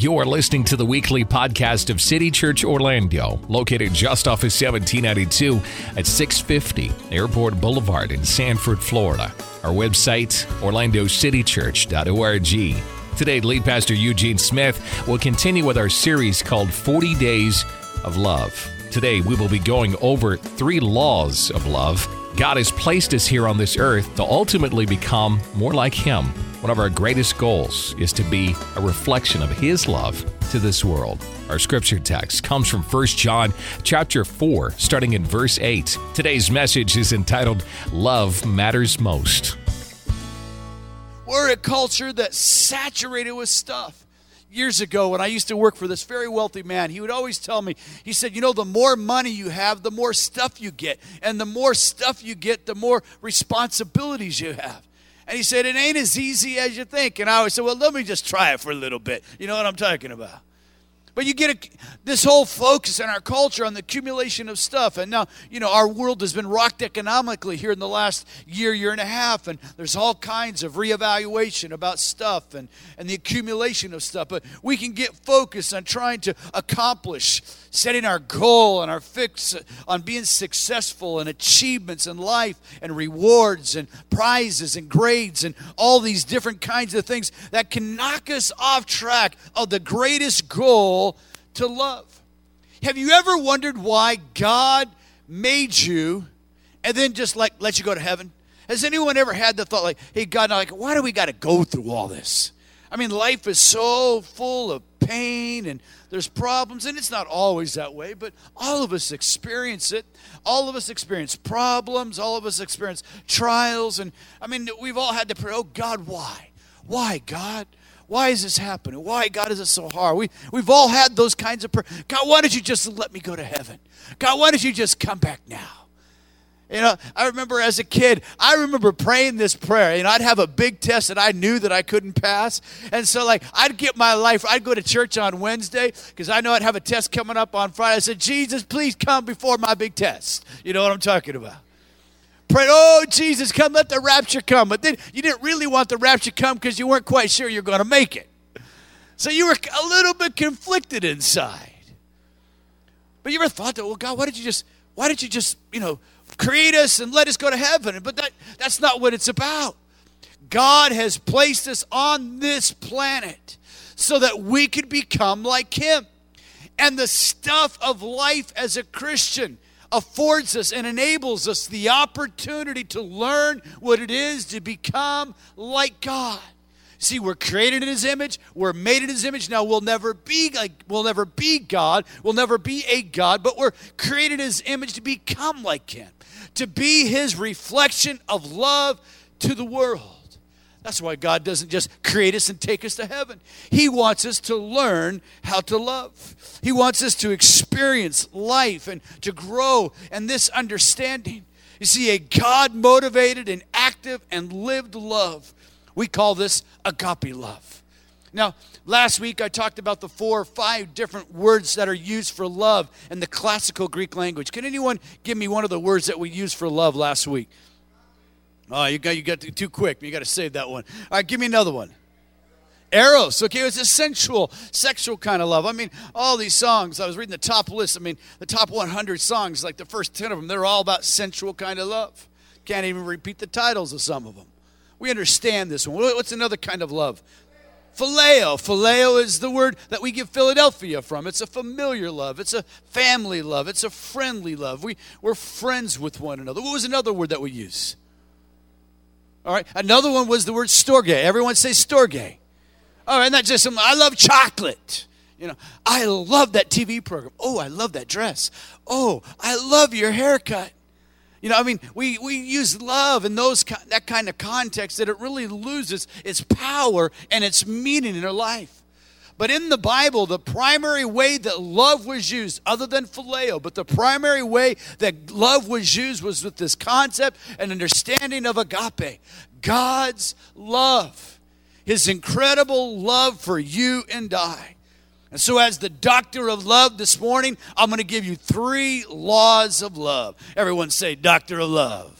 You are listening to the weekly podcast of City Church Orlando, located just off of 1792 at 650 Airport Boulevard in Sanford, Florida. Our website, orlandocitychurch.org. Today, lead pastor Eugene Smith will continue with our series called 40 Days of Love. Today, we will be going over three laws of love. God has placed us here on this earth to ultimately become more like Him. One of our greatest goals is to be a reflection of his love to this world. Our scripture text comes from 1 John chapter 4 starting in verse 8. Today's message is entitled Love Matters Most. We're a culture that's saturated with stuff years ago when I used to work for this very wealthy man, he would always tell me, he said, You know, the more money you have, the more stuff you get. And the more stuff you get, the more responsibilities you have. And he said, It ain't as easy as you think. And I always said, Well, let me just try it for a little bit. You know what I'm talking about? But you get a, this whole focus in our culture on the accumulation of stuff. And now, you know, our world has been rocked economically here in the last year, year and a half. And there's all kinds of reevaluation about stuff and, and the accumulation of stuff. But we can get focused on trying to accomplish, setting our goal and our fix uh, on being successful and achievements in life and rewards and prizes and grades and all these different kinds of things that can knock us off track of the greatest goal to love. Have you ever wondered why God made you and then just like let you go to heaven? Has anyone ever had the thought like, hey, God, like, why do we got to go through all this? I mean, life is so full of pain and there's problems, and it's not always that way, but all of us experience it. All of us experience problems. All of us experience trials. And I mean, we've all had to pray, oh, God, why? Why, God? Why is this happening? Why, God, is it so hard? We, we've all had those kinds of prayers. God, why don't you just let me go to heaven? God, why don't you just come back now? You know, I remember as a kid, I remember praying this prayer. You know, I'd have a big test that I knew that I couldn't pass. And so, like, I'd get my life, I'd go to church on Wednesday because I know I'd have a test coming up on Friday. I said, Jesus, please come before my big test. You know what I'm talking about? Prayed, oh, Jesus, come, let the rapture come. But then you didn't really want the rapture come because you weren't quite sure you're going to make it. So you were a little bit conflicted inside. But you ever thought that, well, God, why did you just, why did you just, you know, create us and let us go to heaven? But that, that's not what it's about. God has placed us on this planet so that we could become like Him. And the stuff of life as a Christian affords us and enables us the opportunity to learn what it is to become like God. See, we're created in his image, we're made in his image. Now we'll never be like we'll never be God, we'll never be a God, but we're created in his image to become like him, to be his reflection of love to the world. That's why God doesn't just create us and take us to heaven. He wants us to learn how to love. He wants us to experience life and to grow and this understanding. You see, a God motivated and active and lived love. We call this agape love. Now, last week I talked about the four or five different words that are used for love in the classical Greek language. Can anyone give me one of the words that we used for love last week? Oh, you got you got too quick. You got to save that one. All right, give me another one. Eros, okay, it's a sensual, sexual kind of love. I mean, all these songs, I was reading the top list. I mean, the top 100 songs, like the first 10 of them, they're all about sensual kind of love. Can't even repeat the titles of some of them. We understand this one. What's another kind of love? Phileo. Phileo is the word that we get Philadelphia from. It's a familiar love. It's a family love. It's a friendly love. We, we're friends with one another. What was another word that we use? All right. Another one was the word storge. Everyone say storge. All right, not just some, I love chocolate. You know, I love that TV program. Oh, I love that dress. Oh, I love your haircut. You know, I mean, we, we use love in those that kind of context that it really loses its power and its meaning in our life. But in the Bible, the primary way that love was used, other than phileo, but the primary way that love was used was with this concept and understanding of agape God's love, His incredible love for you and I. And so, as the doctor of love this morning, I'm going to give you three laws of love. Everyone say, Doctor of love.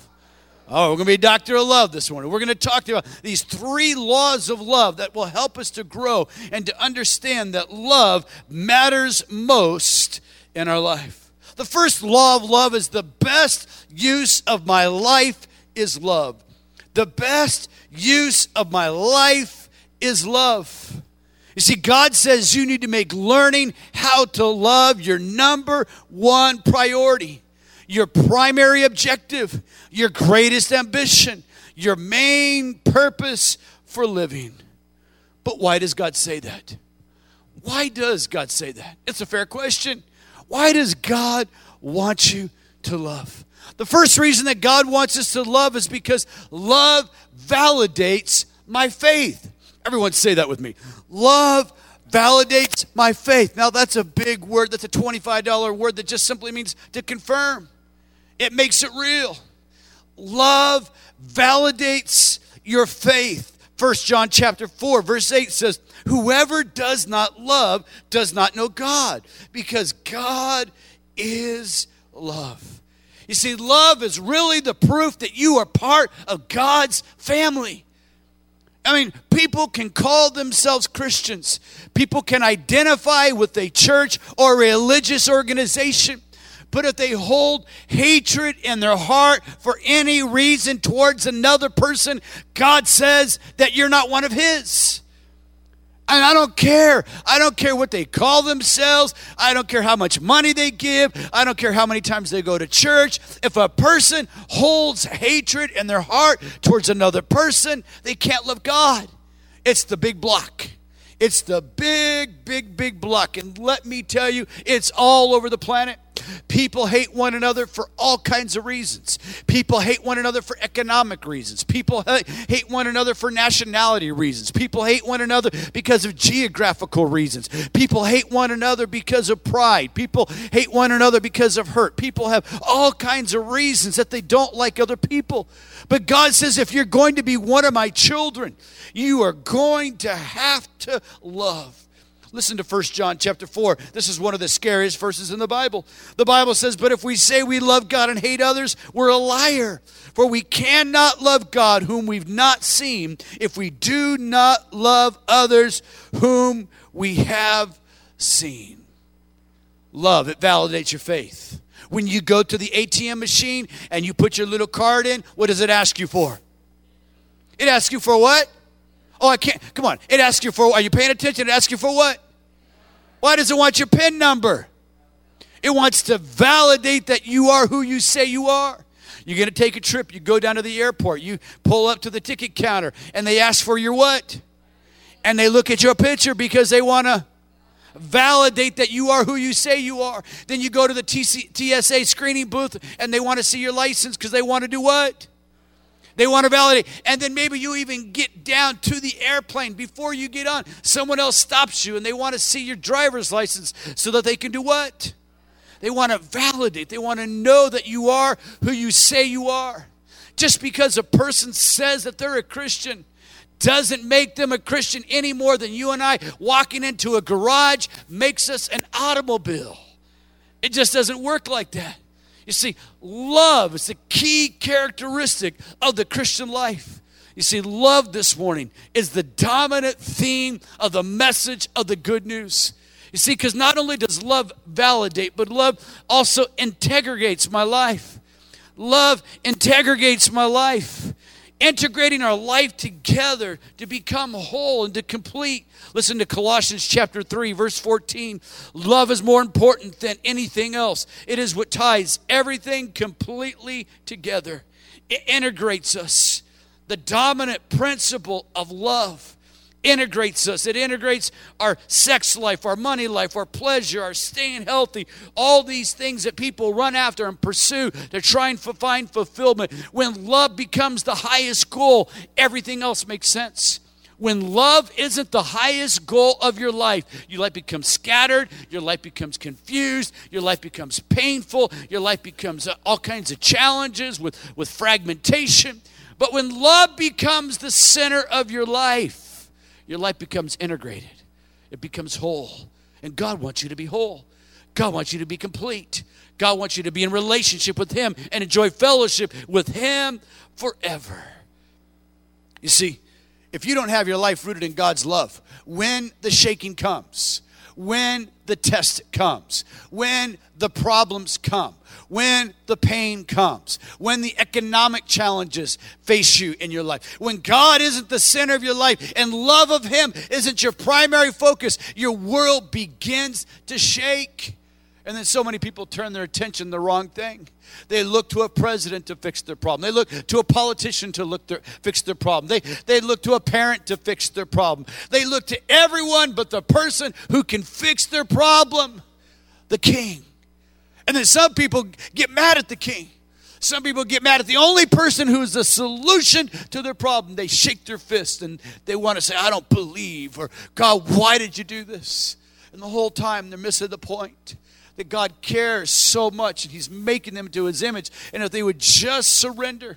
Oh, we're going to be a doctor of love this morning. We're going to talk about these three laws of love that will help us to grow and to understand that love matters most in our life. The first law of love is the best use of my life is love. The best use of my life is love. You see, God says you need to make learning how to love your number one priority your primary objective, your greatest ambition, your main purpose for living. But why does God say that? Why does God say that? It's a fair question. Why does God want you to love? The first reason that God wants us to love is because love validates my faith. Everyone say that with me. Love validates my faith. Now, that's a big word. That's a $25 word that just simply means to confirm. It makes it real. Love validates your faith. First John chapter 4 verse 8 says, "Whoever does not love does not know God, because God is love." You see, love is really the proof that you are part of God's family. I mean, people can call themselves Christians. People can identify with a church or religious organization. But if they hold hatred in their heart for any reason towards another person, God says that you're not one of His. And I don't care. I don't care what they call themselves. I don't care how much money they give. I don't care how many times they go to church. If a person holds hatred in their heart towards another person, they can't love God. It's the big block. It's the big, big, big block. And let me tell you, it's all over the planet. People hate one another for all kinds of reasons. People hate one another for economic reasons. People hate one another for nationality reasons. People hate one another because of geographical reasons. People hate one another because of pride. People hate one another because of hurt. People have all kinds of reasons that they don't like other people. But God says, if you're going to be one of my children, you are going to have to love. Listen to 1 John chapter 4. This is one of the scariest verses in the Bible. The Bible says, But if we say we love God and hate others, we're a liar. For we cannot love God whom we've not seen if we do not love others whom we have seen. Love, it validates your faith. When you go to the ATM machine and you put your little card in, what does it ask you for? It asks you for what? Oh, I can't. Come on. It asks you for, are you paying attention? It asks you for what? Why does it want your PIN number? It wants to validate that you are who you say you are. You're going to take a trip, you go down to the airport, you pull up to the ticket counter, and they ask for your what? And they look at your picture because they want to validate that you are who you say you are. Then you go to the TC, TSA screening booth and they want to see your license because they want to do what? They want to validate. And then maybe you even get down to the airplane before you get on. Someone else stops you and they want to see your driver's license so that they can do what? They want to validate. They want to know that you are who you say you are. Just because a person says that they're a Christian doesn't make them a Christian any more than you and I walking into a garage makes us an automobile. It just doesn't work like that. You see, love is the key characteristic of the Christian life. You see, love this morning is the dominant theme of the message of the good news. You see, because not only does love validate, but love also integrates my life. Love integrates my life integrating our life together to become whole and to complete. Listen to Colossians chapter 3 verse 14. Love is more important than anything else. It is what ties everything completely together. It integrates us. The dominant principle of love integrates us. It integrates our sex life, our money life, our pleasure, our staying healthy, all these things that people run after and pursue to try and find fulfillment. When love becomes the highest goal, everything else makes sense. When love isn't the highest goal of your life, your life becomes scattered, your life becomes confused, your life becomes painful, your life becomes uh, all kinds of challenges with, with fragmentation. But when love becomes the center of your life, your life becomes integrated, it becomes whole. And God wants you to be whole. God wants you to be complete. God wants you to be in relationship with Him and enjoy fellowship with Him forever. You see, if you don't have your life rooted in God's love, when the shaking comes, when the test comes, when the problems come, when the pain comes, when the economic challenges face you in your life, when God isn't the center of your life and love of Him isn't your primary focus, your world begins to shake. And then so many people turn their attention the wrong thing. They look to a president to fix their problem. They look to a politician to look their, fix their problem. They, they look to a parent to fix their problem. They look to everyone but the person who can fix their problem, the king. And then some people get mad at the king. Some people get mad at the only person who is the solution to their problem. They shake their fist and they want to say, I don't believe, or God, why did you do this? And the whole time they're missing the point that God cares so much and He's making them to His image. And if they would just surrender,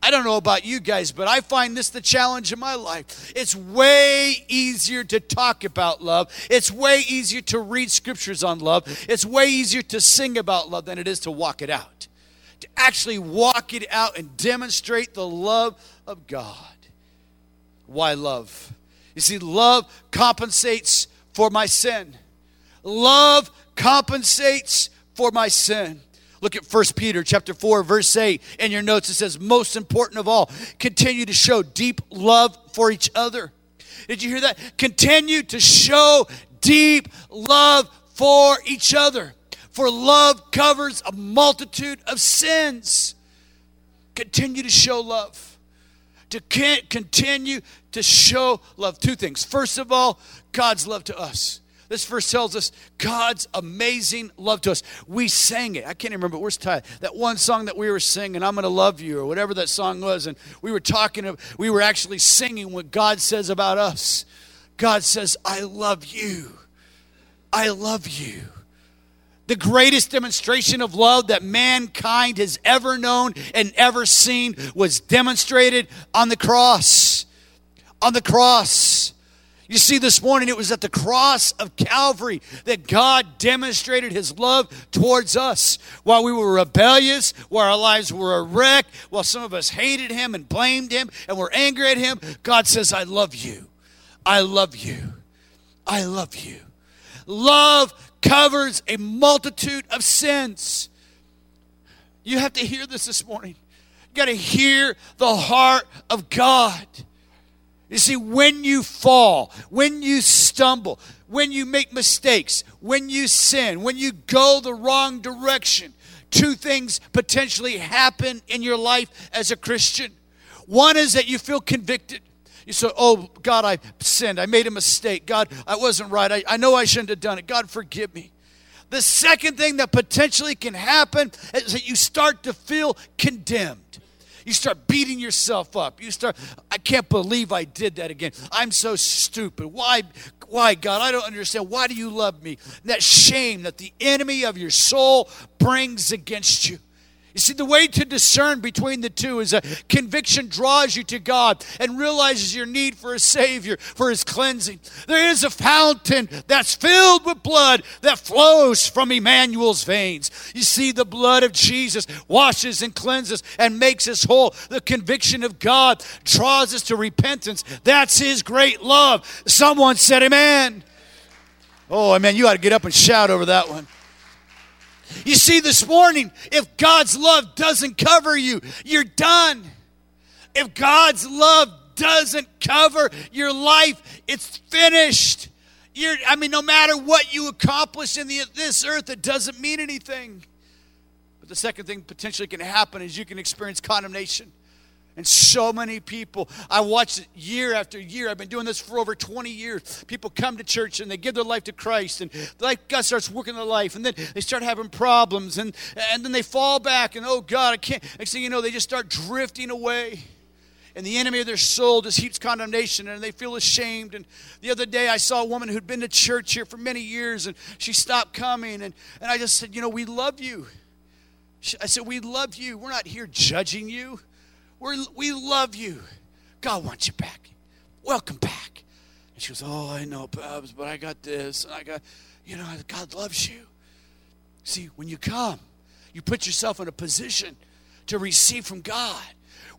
I don't know about you guys, but I find this the challenge in my life. It's way easier to talk about love. It's way easier to read scriptures on love. It's way easier to sing about love than it is to walk it out. To actually walk it out and demonstrate the love of God. Why love? You see, love compensates for my sin. Love compensates for my sin. Look at 1 Peter chapter 4 verse 8 in your notes it says most important of all continue to show deep love for each other. Did you hear that? Continue to show deep love for each other. For love covers a multitude of sins. Continue to show love. To continue to show love. Two things. First of all, God's love to us. This verse tells us God's amazing love to us. We sang it. I can't even remember. Where's Ty? That one song that we were singing, I'm going to love you, or whatever that song was. And we were talking, we were actually singing what God says about us. God says, I love you. I love you. The greatest demonstration of love that mankind has ever known and ever seen was demonstrated on the cross. On the cross. You see, this morning it was at the cross of Calvary that God demonstrated his love towards us. While we were rebellious, while our lives were a wreck, while some of us hated him and blamed him and were angry at him, God says, I love you. I love you. I love you. Love covers a multitude of sins. You have to hear this this morning. You got to hear the heart of God. You see, when you fall, when you stumble, when you make mistakes, when you sin, when you go the wrong direction, two things potentially happen in your life as a Christian. One is that you feel convicted. You say, Oh, God, I sinned. I made a mistake. God, I wasn't right. I, I know I shouldn't have done it. God, forgive me. The second thing that potentially can happen is that you start to feel condemned. You start beating yourself up. You start, I can't believe I did that again. I'm so stupid. Why, why, God? I don't understand. Why do you love me? That shame that the enemy of your soul brings against you. You see, the way to discern between the two is a conviction draws you to God and realizes your need for a Savior, for His cleansing. There is a fountain that's filled with blood that flows from Emmanuel's veins. You see, the blood of Jesus washes and cleanses and makes us whole. The conviction of God draws us to repentance. That's His great love. Someone said, Amen. Oh, amen. You ought to get up and shout over that one. You see, this morning, if God's love doesn't cover you, you're done. If God's love doesn't cover your life, it's finished. You're, I mean, no matter what you accomplish in the, this earth, it doesn't mean anything. But the second thing potentially can happen is you can experience condemnation. And so many people, I watch it year after year. I've been doing this for over 20 years. People come to church and they give their life to Christ, and like God starts working their life, and then they start having problems, and, and then they fall back, and oh God, I can't. Next thing you know, they just start drifting away. And the enemy of their soul just heaps condemnation, and they feel ashamed. And the other day, I saw a woman who'd been to church here for many years, and she stopped coming. And, and I just said, You know, we love you. I said, We love you. We're not here judging you. We're, we love you. God wants you back. Welcome back. And she goes, Oh, I know, Bubs, but I got this. And I got, you know, God loves you. See, when you come, you put yourself in a position to receive from God.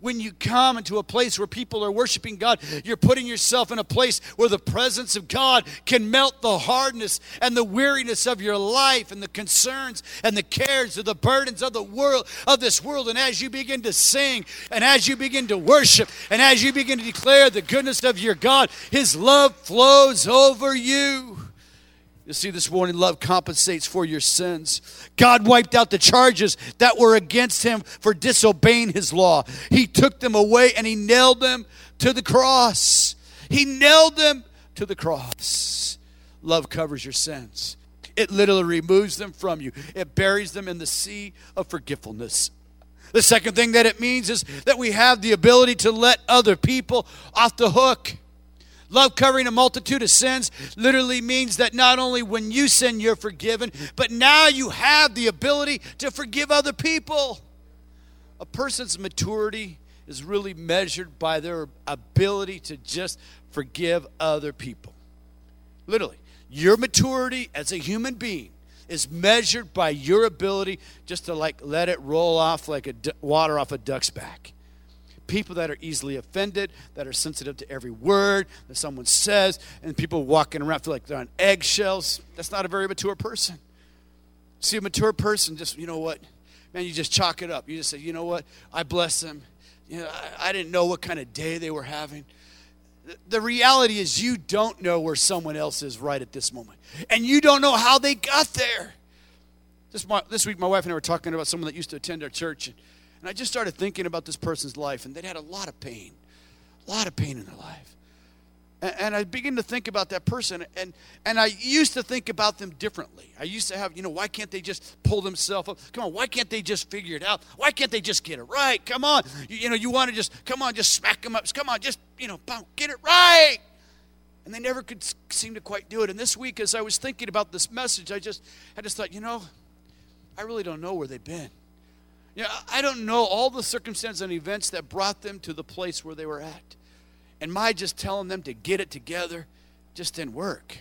When you come into a place where people are worshiping God, you're putting yourself in a place where the presence of God can melt the hardness and the weariness of your life and the concerns and the cares of the burdens of the world of this world. And as you begin to sing and as you begin to worship and as you begin to declare the goodness of your God, His love flows over you. You see, this morning, love compensates for your sins. God wiped out the charges that were against him for disobeying his law. He took them away and he nailed them to the cross. He nailed them to the cross. Love covers your sins, it literally removes them from you, it buries them in the sea of forgetfulness. The second thing that it means is that we have the ability to let other people off the hook. Love covering a multitude of sins literally means that not only when you sin, you're forgiven, but now you have the ability to forgive other people. A person's maturity is really measured by their ability to just forgive other people. Literally, your maturity as a human being is measured by your ability just to like let it roll off like a water off a duck's back people that are easily offended, that are sensitive to every word that someone says, and people walking around feel like they're on eggshells. That's not a very mature person. See, a mature person just, you know what? Man, you just chalk it up. You just say, you know what? I bless them. You know, I, I didn't know what kind of day they were having. The, reality is, you don't know where someone else is right at this moment. And you don't know how they got there. This, this week, my wife and I were talking about someone that used to attend our church. And and I just started thinking about this person's life, and they'd had a lot of pain, a lot of pain in their life. And, and I began to think about that person, and, and I used to think about them differently. I used to have, you know, why can't they just pull themselves up? Come on, why can't they just figure it out? Why can't they just get it right? Come on. You, you know, you want to just, come on, just smack them up. Come on, just, you know, get it right. And they never could seem to quite do it. And this week, as I was thinking about this message, I just, I just thought, you know, I really don't know where they've been. You know, I don't know all the circumstances and events that brought them to the place where they were at. And my just telling them to get it together just didn't work.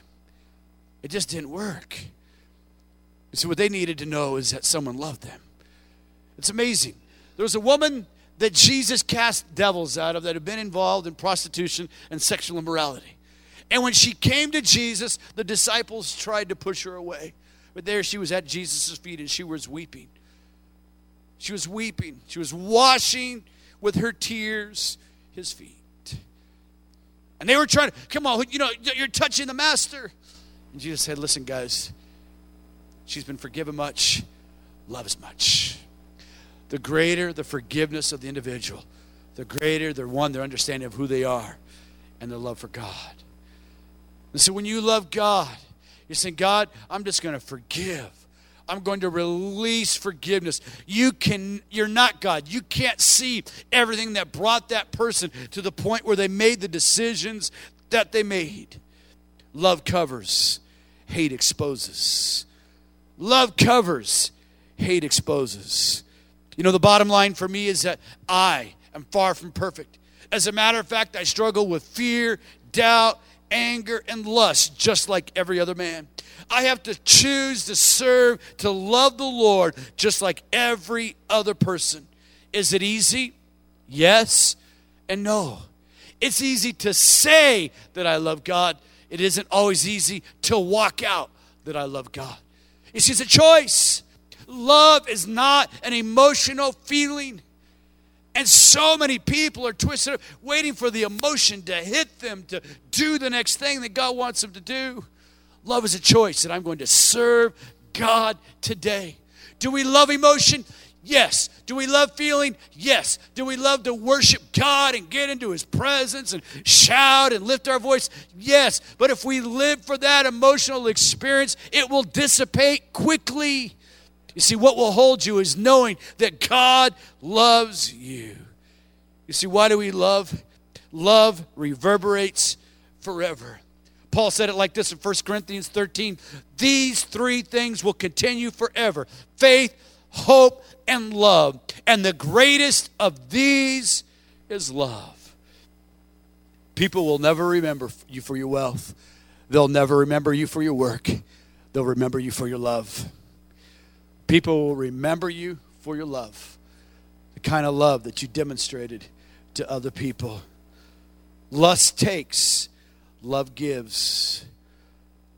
It just didn't work. So, what they needed to know is that someone loved them. It's amazing. There was a woman that Jesus cast devils out of that had been involved in prostitution and sexual immorality. And when she came to Jesus, the disciples tried to push her away. But there she was at Jesus' feet and she was weeping. She was weeping. She was washing with her tears his feet. And they were trying to, come on, you know, you're touching the master. And Jesus said, listen, guys, she's been forgiven much, love as much. The greater the forgiveness of the individual, the greater the one, their understanding of who they are and their love for God. And so when you love God, you're saying, God, I'm just going to forgive. I'm going to release forgiveness. You can you're not God. You can't see everything that brought that person to the point where they made the decisions that they made. Love covers, hate exposes. Love covers, hate exposes. You know the bottom line for me is that I am far from perfect. As a matter of fact, I struggle with fear, doubt, anger, and lust just like every other man. I have to choose to serve, to love the Lord just like every other person. Is it easy? Yes and no. It's easy to say that I love God. It isn't always easy to walk out that I love God. It's just a choice. Love is not an emotional feeling. And so many people are twisted up, waiting for the emotion to hit them to do the next thing that God wants them to do. Love is a choice that I'm going to serve God today. Do we love emotion? Yes. Do we love feeling? Yes. Do we love to worship God and get into His presence and shout and lift our voice? Yes. But if we live for that emotional experience, it will dissipate quickly. You see, what will hold you is knowing that God loves you. You see, why do we love? Love reverberates forever. Paul said it like this in 1 Corinthians 13 These three things will continue forever faith, hope, and love. And the greatest of these is love. People will never remember you for your wealth, they'll never remember you for your work, they'll remember you for your love. People will remember you for your love, the kind of love that you demonstrated to other people. Lust takes, love gives.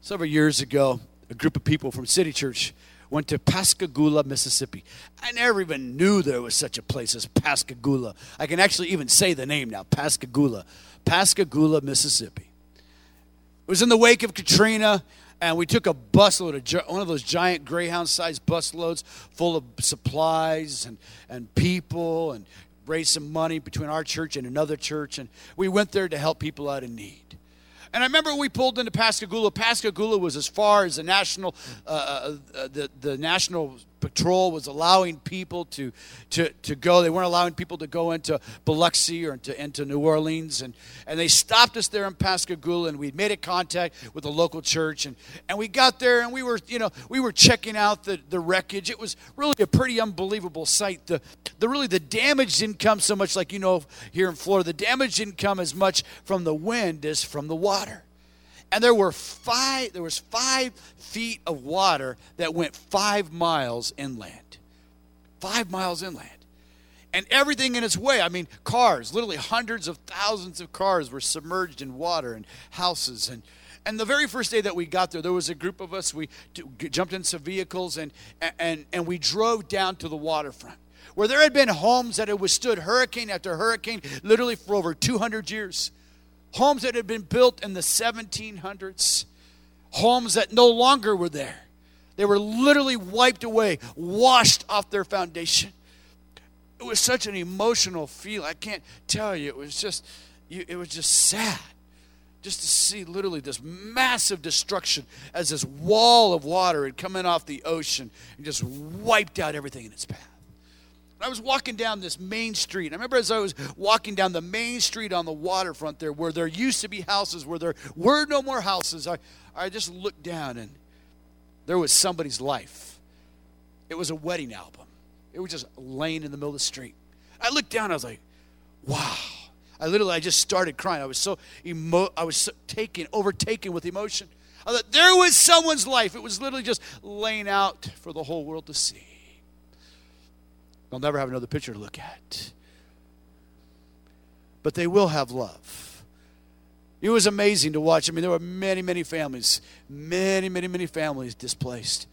Several years ago, a group of people from City Church went to Pascagoula, Mississippi. I never even knew there was such a place as Pascagoula. I can actually even say the name now Pascagoula. Pascagoula, Mississippi. It was in the wake of Katrina, and we took a busload, of one of those giant Greyhound sized busloads full of supplies and, and people, and raised some money between our church and another church. And we went there to help people out in need. And I remember we pulled into Pascagoula. Pascagoula was as far as the national, uh, uh, uh, the, the national patrol was allowing people to, to, to go. They weren't allowing people to go into Biloxi or into, into New Orleans. And, and they stopped us there in Pascagoula and we made a contact with the local church. And, and we got there and we were, you know, we were checking out the, the wreckage. It was really a pretty unbelievable sight. The, the really the damage didn't come so much like you know here in Florida. The damage didn't come as much from the wind as from the water and there were five there was five feet of water that went five miles inland. Five miles inland. And everything in its way. I mean cars literally hundreds of thousands of cars were submerged in water and houses. And and the very first day that we got there there was a group of us. We jumped into vehicles and and and we drove down to the waterfront where there had been homes that had withstood hurricane after hurricane literally for over 200 years homes that had been built in the 1700s, homes that no longer were there. They were literally wiped away, washed off their foundation. It was such an emotional feel. I can't tell you. It was just, it was just sad just to see literally this massive destruction as this wall of water had come in off the ocean and just wiped out everything in its path. I was walking down this main street. I remember as I was walking down the main street on the waterfront there, where there used to be houses, where there were no more houses, I, I just looked down and there was somebody's life. It was a wedding album. It was just laying in the middle of the street. I looked down, I was like, wow. I literally, I just started crying. I was so emo- I was so taken, overtaken with emotion. I thought there was someone's life. It was literally just laying out for the whole world to see. They'll never have another picture to look at. But they will have love. It was amazing to watch. I mean, there were many, many families, many, many, many families displaced.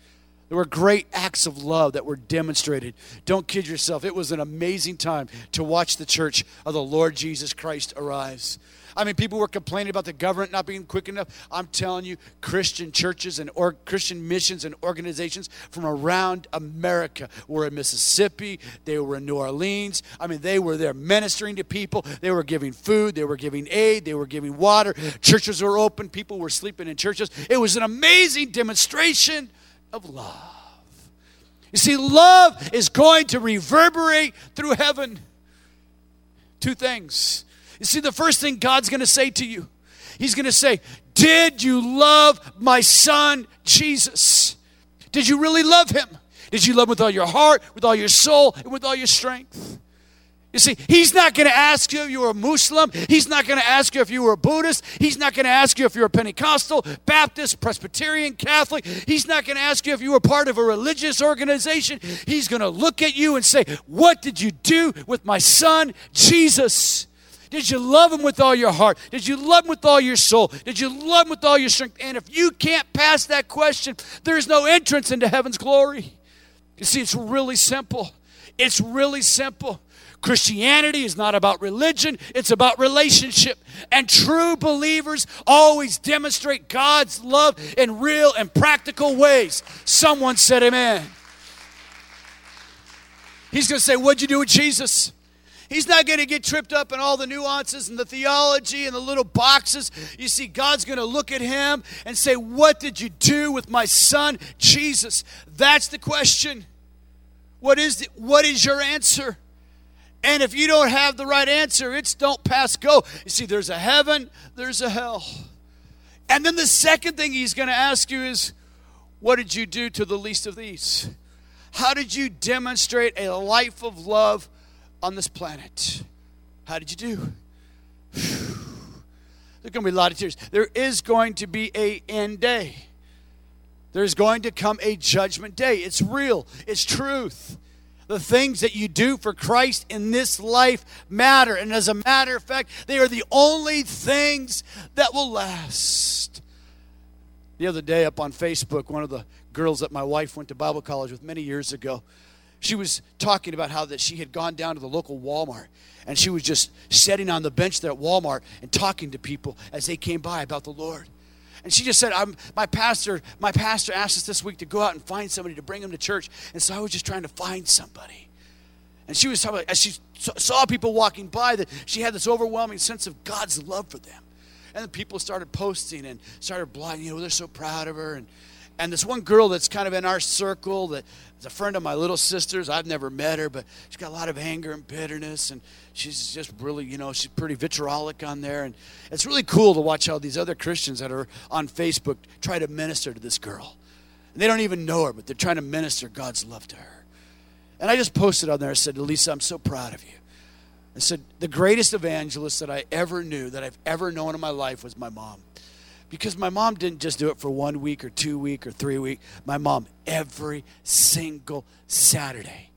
There were great acts of love that were demonstrated. Don't kid yourself. It was an amazing time to watch the church of the Lord Jesus Christ arise. I mean, people were complaining about the government not being quick enough. I'm telling you, Christian churches and or, Christian missions and organizations from around America were in Mississippi. They were in New Orleans. I mean, they were there ministering to people. They were giving food. They were giving aid. They were giving water. Churches were open. People were sleeping in churches. It was an amazing demonstration of love. You see, love is going to reverberate through heaven. Two things you see, the first thing God's going to say to you, He's going to say, Did you love my son, Jesus? Did you really love him? Did you love him with all your heart, with all your soul, and with all your strength? You see, he's not going to ask you if you were a Muslim. He's not going to ask you if you were a Buddhist. He's not going to ask you if you're a Pentecostal, Baptist, Presbyterian, Catholic. He's not going to ask you if you were part of a religious organization. He's going to look at you and say, What did you do with my son, Jesus? Did you love him with all your heart? Did you love him with all your soul? Did you love him with all your strength? And if you can't pass that question, there's no entrance into heaven's glory. You see, it's really simple. It's really simple. Christianity is not about religion, it's about relationship. And true believers always demonstrate God's love in real and practical ways. Someone said, Amen. He's going to say, What'd you do with Jesus? He's not going to get tripped up in all the nuances and the theology and the little boxes. You see, God's going to look at him and say, What did you do with my son, Jesus? That's the question. What is, the, what is your answer? And if you don't have the right answer, it's don't pass go. You see, there's a heaven, there's a hell. And then the second thing he's going to ask you is, What did you do to the least of these? How did you demonstrate a life of love on this planet. How did you do? There's going to be a lot of tears. There is going to be a end day. There's going to come a judgment day. It's real, it's truth. The things that you do for Christ in this life matter. And as a matter of fact, they are the only things that will last. The other day, up on Facebook, one of the girls that my wife went to Bible college with many years ago, she was talking about how that she had gone down to the local Walmart and she was just sitting on the bench there at Walmart and talking to people as they came by about the Lord. And she just said, I'm, my pastor, my pastor asked us this week to go out and find somebody to bring them to church. And so I was just trying to find somebody. And she was talking about, as she saw people walking by, that she had this overwhelming sense of God's love for them. And then people started posting and started blogging, you know, they're so proud of her. And, and this one girl that's kind of in our circle that is a friend of my little sister's. I've never met her, but she's got a lot of anger and bitterness, and she's just really, you know, she's pretty vitriolic on there. And it's really cool to watch how these other Christians that are on Facebook try to minister to this girl. And they don't even know her, but they're trying to minister God's love to her. And I just posted on there. I said, Elisa, I'm so proud of you. I said, the greatest evangelist that I ever knew, that I've ever known in my life, was my mom because my mom didn't just do it for one week or two week or three week. My mom every single saturday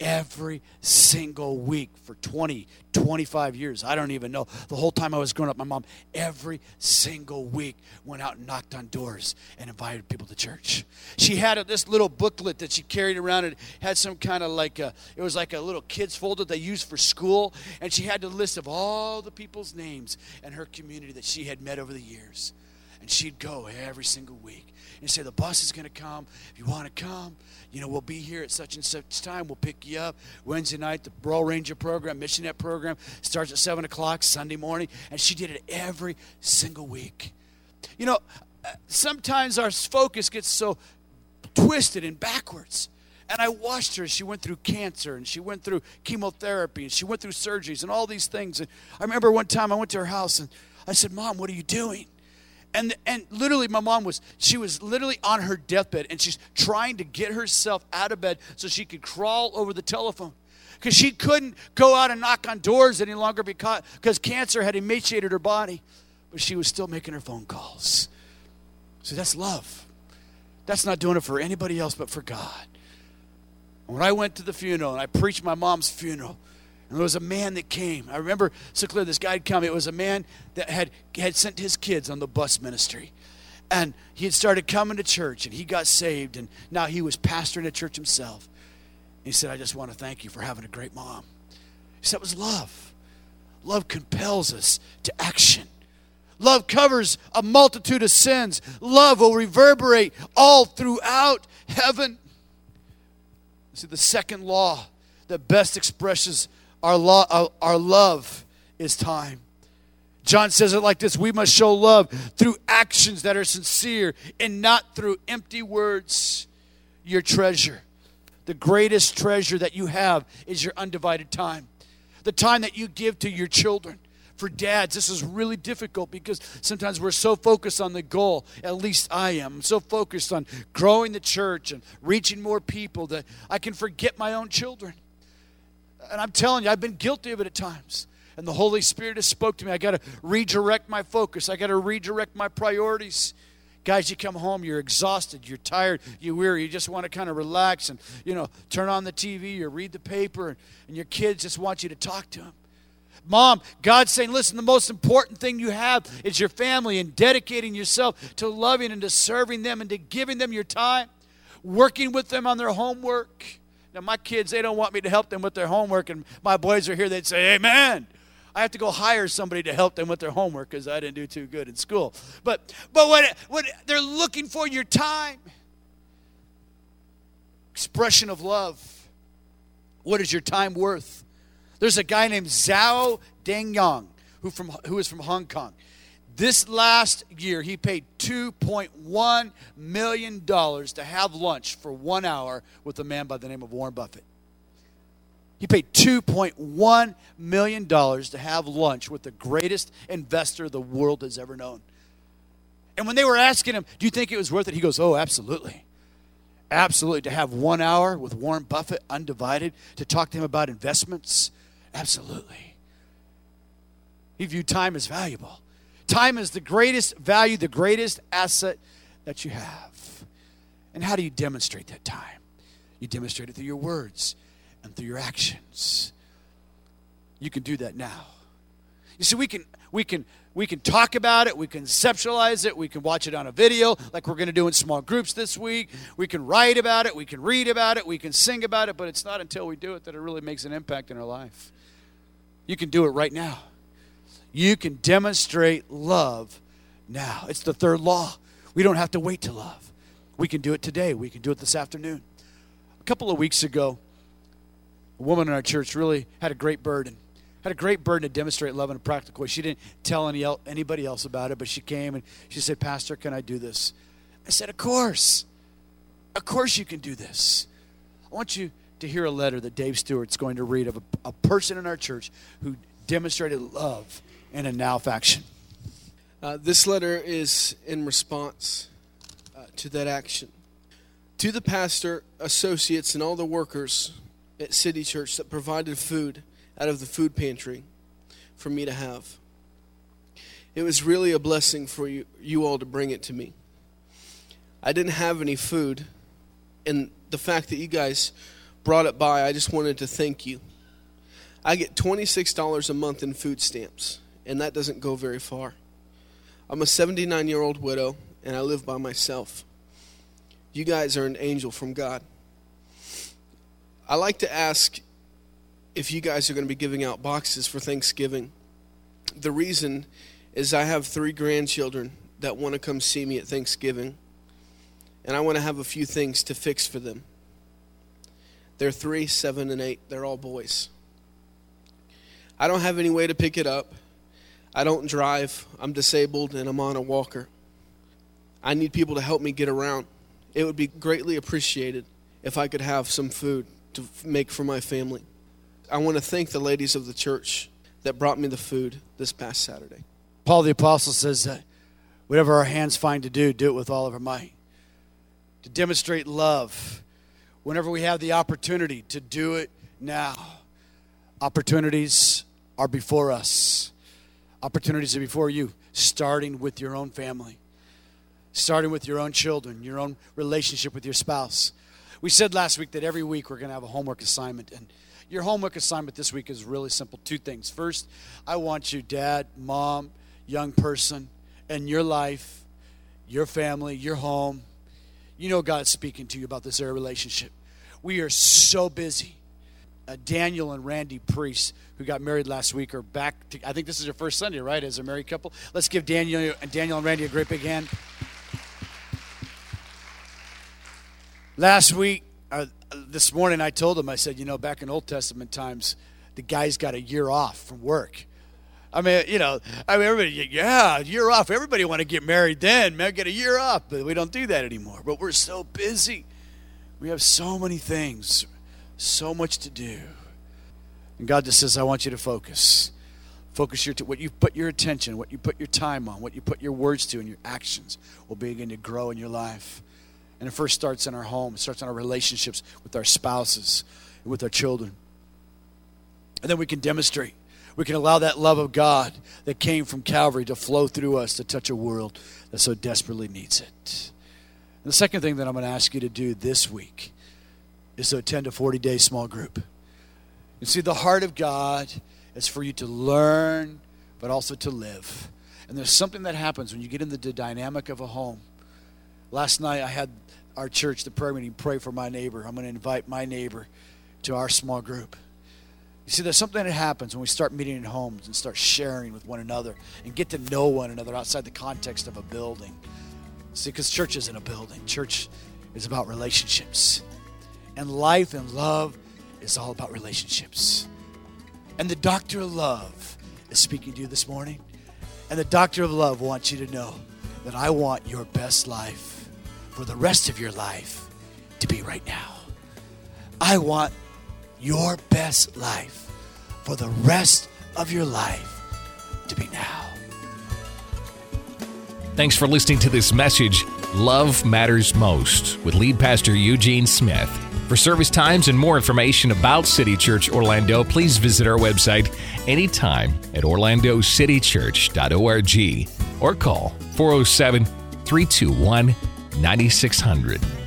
every single week for 20 25 years. I don't even know. The whole time i was growing up my mom every single week went out and knocked on doors and invited people to church. She had this little booklet that she carried around. It had some kind of like a, it was like a little kids folder they used for school. And she had a list of all the people's names in her community that she had met over the years and she'd go every single week and say, The bus is going to come. If you want to come, you know, we'll be here at such and such time. We'll pick you up. Wednesday night, the Royal Ranger program, Missionette program starts at 7 o'clock Sunday morning. And she did it every single week. You know, uh, sometimes our focus gets so twisted and backwards. And I watched her. She went through cancer and she went through chemotherapy and she went through surgeries and all these things. And I remember one time I went to her house and I said, Mom, what are you doing? And and literally my mom was she was literally on her deathbed and she's trying to get herself out of bed so she could crawl over the telephone. Because she couldn't go out and knock on doors any longer because because cancer had emaciated her body. But she was still making her phone calls. So that's love. That's not doing it for anybody else but for god. When i went to the funeral and i preached my mom's funeral and there was a man that came. I remember so clear this guy had come. It was a man that had, had sent his kids on the bus ministry. And he had started coming to church and he got saved. And now he was pastoring a church himself. He said, I just want to thank you for having a great mom. He said, it was love. Love compels us to action. Love covers a multitude of sins. Love will reverberate all throughout heaven. See, the second law that best expresses our, lo- our, love is time. John says it like this We must show love through actions that are sincere and not through empty words. Your treasure, the greatest treasure that you have, is your undivided time. The time that you give to your children. For dads, this is really difficult because sometimes we're so focused on the goal, at least I am. I'm so focused on growing the church and reaching more people that I can forget my own children. And I'm telling you, I've been guilty of it at times. And the Holy Spirit has spoke to me. I got to redirect my focus. I got to redirect my priorities. Guys, you come home, you're exhausted, you're tired, you're weary, you just want to kind of relax and, you know, turn on the TV or read the paper, and your kids just want you to talk to them. Mom, God's saying, listen, the most important thing you have is your family and dedicating yourself to loving and to serving them and to giving them your time, working with them on their homework now, my kids, they don't want me to help them with their homework, and my boys are here, they'd say, Amen. I have to go hire somebody to help them with their homework because I didn't do too good in school. But, but what, what they're looking for your time, expression of love. What is your time worth? There's a guy named Zhao Danyang who, from, who is from Hong Kong. This last year, he paid $2.1 million to have lunch for one hour with a man by the name of Warren Buffett. He paid $2.1 million to have lunch with the greatest investor the world has ever known. And when they were asking him, Do you think it was worth it? He goes, Oh, absolutely. Absolutely. To have one hour with Warren Buffett undivided, to talk to him about investments? Absolutely. He viewed time as valuable. Time is the greatest value, the greatest asset that you have. And how do you demonstrate that time? You demonstrate it through your words and through your actions. You can do that now. You see, we can we can we can talk about it, we conceptualize it, we can watch it on a video like we're going to do in small groups this week. We can write about it, we can read about it, we can sing about it, but it's not until we do it that it really makes an impact in our life. You can do it right now. You can demonstrate love now. It's the third law. We don't have to wait to love. We can do it today. We can do it this afternoon. A couple of weeks ago, a woman in our church really had a great burden had a great burden to demonstrate love in a practical way. She didn't tell any anybody else about it, but she came and she said, Pastor, can I do this? I said, Of course. Of course you can do this. I want you to hear a letter that Dave Stewart's going to read of a, a person in our church who demonstrated love in a now faction. Uh, this letter is in response uh, to that action. To the pastor, associates, and all the workers at City Church that provided food out of the food pantry for me to have. It was really a blessing for you, you all to bring it to me. I didn't have any food, and the fact that you guys brought it by, I just wanted to thank you. I get $26 a month in food stamps, and that doesn't go very far. I'm a 79 year old widow, and I live by myself. You guys are an angel from God. I like to ask if you guys are going to be giving out boxes for Thanksgiving. The reason is I have three grandchildren that want to come see me at Thanksgiving, and I want to have a few things to fix for them. They're three, seven, and eight. They're all boys. I don't have any way to pick it up. I don't drive. I'm disabled and I'm on a walker. I need people to help me get around. It would be greatly appreciated if I could have some food to make for my family. I want to thank the ladies of the church that brought me the food this past Saturday. Paul the Apostle says that whatever our hands find to do, do it with all of our might. To demonstrate love, whenever we have the opportunity to do it now. Opportunities are before us, opportunities are before you, starting with your own family, starting with your own children, your own relationship with your spouse. We said last week that every week we're going to have a homework assignment. And your homework assignment this week is really simple two things. First, I want you, dad, mom, young person, and your life, your family, your home. You know God's speaking to you about this area relationship. We are so busy. Uh, Daniel and Randy Priest, who got married last week, are back. To, I think this is their first Sunday, right, as a married couple. Let's give Daniel, and Daniel and Randy a great big hand. Last week, uh, this morning I told him, I said, you know, back in Old Testament times, the guys got a year off from work. I mean, you know, I mean, everybody, yeah, year off. Everybody want to get married then, man, get a year off, but we don't do that anymore. But we're so busy. We have so many things, so much to do. And God just says, I want you to focus. Focus your, what you put your attention, what you put your time on, what you put your words to, and your actions will begin to grow in your life. And it first starts in our home, it starts in our relationships with our spouses and with our children. And then we can demonstrate. We can allow that love of God that came from Calvary to flow through us to touch a world that so desperately needs it. And the second thing that I'm going to ask you to do this week is to attend a 40 day small group. You see, the heart of God is for you to learn, but also to live. And there's something that happens when you get into the dynamic of a home. Last night I had our church, the prayer meeting, pray for my neighbor. I'm going to invite my neighbor to our small group. You see, there's something that happens when we start meeting in homes and start sharing with one another and get to know one another outside the context of a building. See, because church isn't a building, church is about relationships. And life and love is all about relationships. And the doctor of love is speaking to you this morning. And the doctor of love wants you to know that I want your best life for the rest of your life to be right now. I want your best life for the rest of your life to be now. Thanks for listening to this message, Love Matters Most, with lead pastor Eugene Smith. For service times and more information about City Church Orlando, please visit our website anytime at orlandocitychurch.org or call 407 321 9600.